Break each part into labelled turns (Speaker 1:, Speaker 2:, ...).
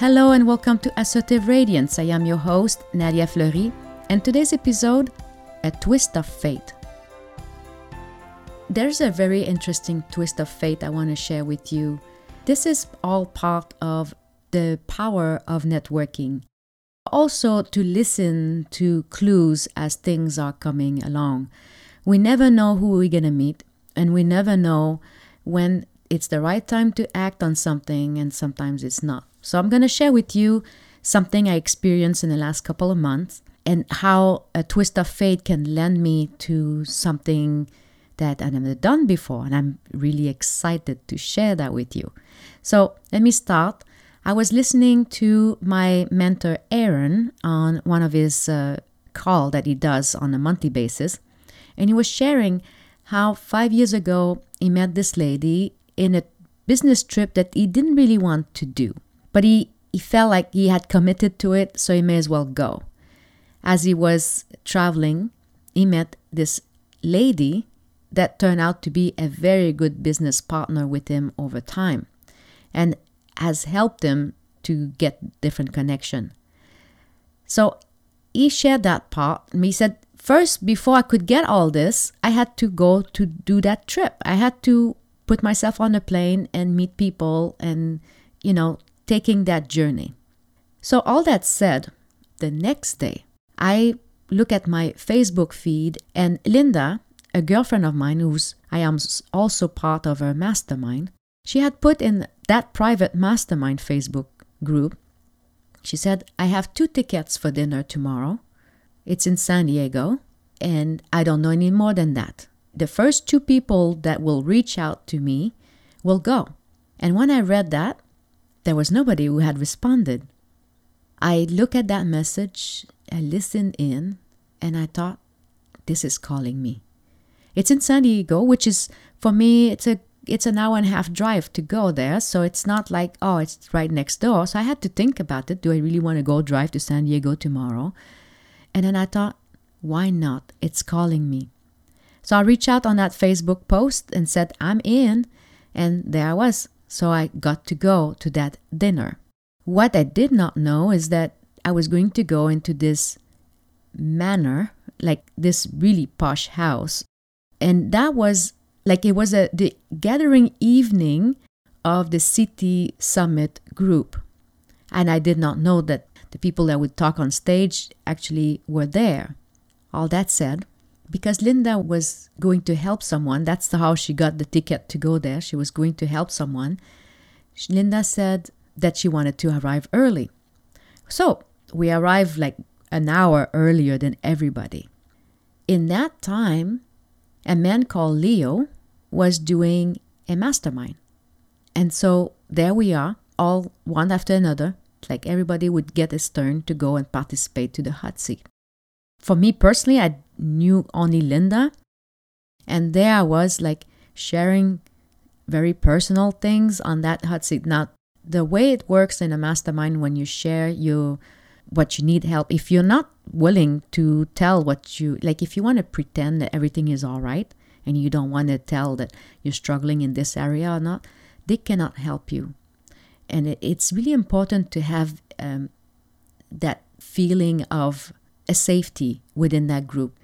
Speaker 1: Hello and welcome to Assertive Radiance. I am your host, Nadia Fleury, and today's episode A Twist of Fate. There's a very interesting twist of fate I want to share with you. This is all part of the power of networking. Also, to listen to clues as things are coming along. We never know who we're going to meet, and we never know when it's the right time to act on something, and sometimes it's not. So, I'm going to share with you something I experienced in the last couple of months and how a twist of fate can lend me to something that I've never done before. And I'm really excited to share that with you. So, let me start. I was listening to my mentor Aaron on one of his uh, call that he does on a monthly basis, and he was sharing how five years ago he met this lady in a business trip that he didn't really want to do. But he, he felt like he had committed to it, so he may as well go. As he was traveling, he met this lady that turned out to be a very good business partner with him over time and has helped him to get different connection. So he shared that part and he said, First, before I could get all this, I had to go to do that trip. I had to put myself on a plane and meet people and, you know, taking that journey. So, all that said, the next day, I look at my Facebook feed, and Linda, a girlfriend of mine who's I am also part of her mastermind, she had put in that private mastermind Facebook group. She said, I have two tickets for dinner tomorrow. It's in San Diego, and I don't know any more than that. The first two people that will reach out to me will go. And when I read that, there was nobody who had responded. I look at that message, I listened in, and I thought, this is calling me. It's in San Diego, which is for me, it's a it's an hour and a half drive to go there, so it's not like oh, it's right next door. So I had to think about it. Do I really want to go drive to San Diego tomorrow? And then I thought, why not? It's calling me. So I reached out on that Facebook post and said, I'm in. And there I was. So I got to go to that dinner. What I did not know is that I was going to go into this manor, like this really posh house. And that was like it was a the gathering evening of the city summit group. And I did not know that the people that would talk on stage actually were there. All that said, because Linda was going to help someone, that's how she got the ticket to go there. She was going to help someone. Linda said that she wanted to arrive early. So we arrived like an hour earlier than everybody. In that time, a man called Leo was doing a mastermind. And so there we are, all one after another, like everybody would get his turn to go and participate to the hot seat. For me personally, I knew only Linda, and there I was like sharing very personal things on that hot seat. Now, the way it works in a mastermind when you share your what you need help, if you're not willing to tell what you like, if you want to pretend that everything is all right and you don't want to tell that you're struggling in this area or not, they cannot help you. And it, it's really important to have um, that feeling of a safety within that group.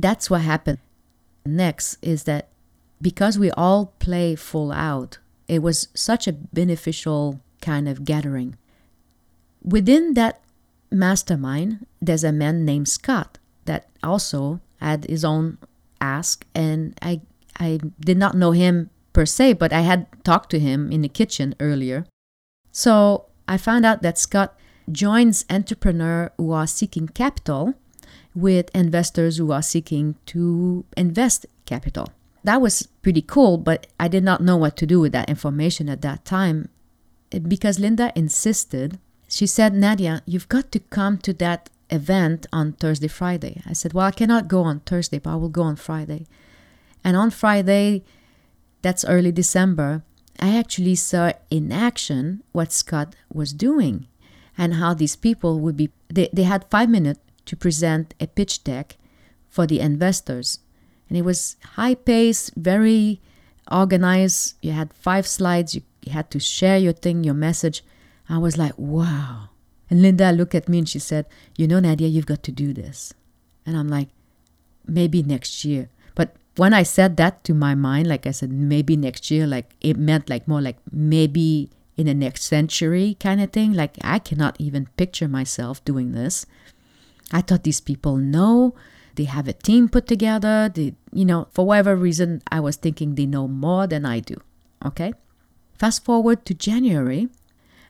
Speaker 1: That's what happened. Next is that because we all play full out, it was such a beneficial kind of gathering. Within that mastermind, there's a man named Scott that also had his own ask, and I I did not know him per se, but I had talked to him in the kitchen earlier. So I found out that Scott joins entrepreneurs who are seeking capital with investors who are seeking to invest capital that was pretty cool, but I did not know what to do with that information at that time. Eh, because Linda insisted, she said, Nadia, you've got to come to that event on Thursday, Friday. I said, Well, I cannot go on Thursday, but I will go on Friday. And on Friday, that's early December, I actually saw in action what Scott was doing and how these people would be, they, they had five minutes to present a pitch deck for the investors and it was high pace, very organized. You had five slides. You, had to share your thing, your message. I was like, wow. And Linda looked at me and she said, You know, Nadia, you've got to do this. And I'm like, Maybe next year. But when I said that to my mind, like I said, maybe next year, like it meant like more like maybe in the next century kind of thing. Like I cannot even picture myself doing this. I thought these people know they have a team put together. They, you know, for whatever reason, I was thinking they know more than I do. Okay. Fast forward to January,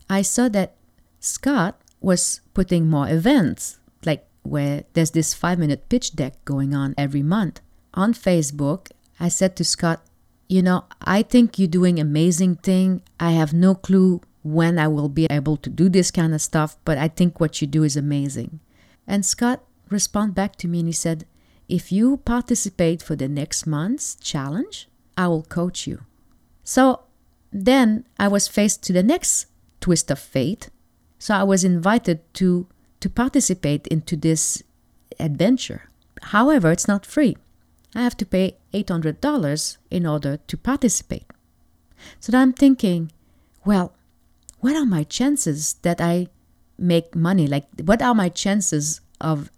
Speaker 1: I saw that Scott was putting more events, like where there's this five minute pitch deck going on every month. On Facebook, I said to Scott, you know, I think you're doing amazing thing. I have no clue when I will be able to do this kind of stuff, but I think what you do is amazing. And Scott responded back to me and he said, if you participate for the next month's challenge, I will coach you. So then I was faced to the next twist of fate. So I was invited to to participate into this adventure. However, it's not free. I have to pay $800 in order to participate. So then I'm thinking, well, what are my chances that I make money? Like, what are my chances of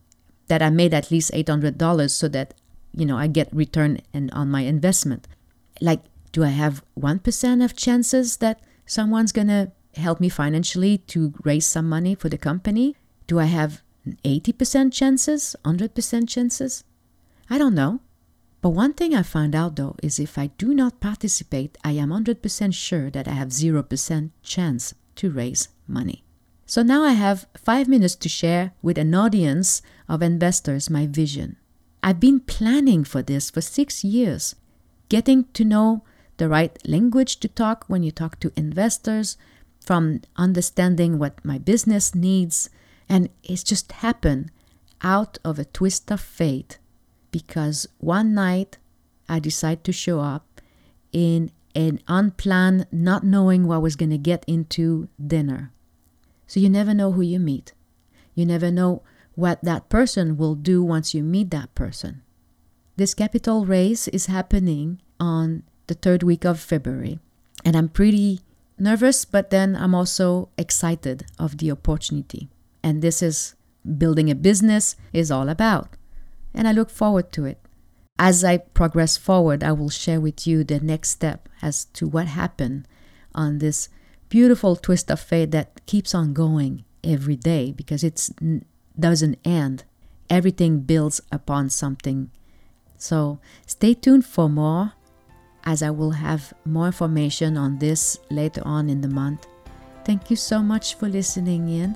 Speaker 1: that I made at least $800 so that, you know, I get return and on my investment? Like, do I have 1% of chances that someone's to help me financially to raise some money for the company? Do I have 80% chances, 100% chances? I don't know. But one thing I found out though is if I do not participate, I am 100% sure that I have 0% chance to raise money. So now I have five minutes to share with an audience of investors my vision. I've been planning for this for six years, getting to know the right language to talk when you talk to investors, from understanding what my business needs. And it's just happened out of a twist of fate because one night I decided to show up in an unplanned, not knowing what I was going to get into dinner. So you never know who you meet. You never know what that person will do once you meet that person. This capital raise is happening on the third week of February, and I'm pretty nervous, but then I'm also excited of the opportunity. And this is building a business is all about and I look forward to it. As I progress forward, I will share with you the next step as to what happened on this beautiful twist of fate that keeps on going every day because it doesn't end. Everything builds upon something. So stay tuned for more as I will have more information on this later on in the month. Thank you so much for listening in,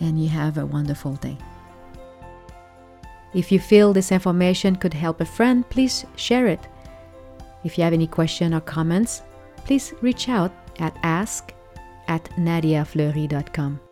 Speaker 1: and you have a wonderful day. If you feel this information could help a friend, please share it. If you have any question or comments, please reach out at ask at nadiafleury.com.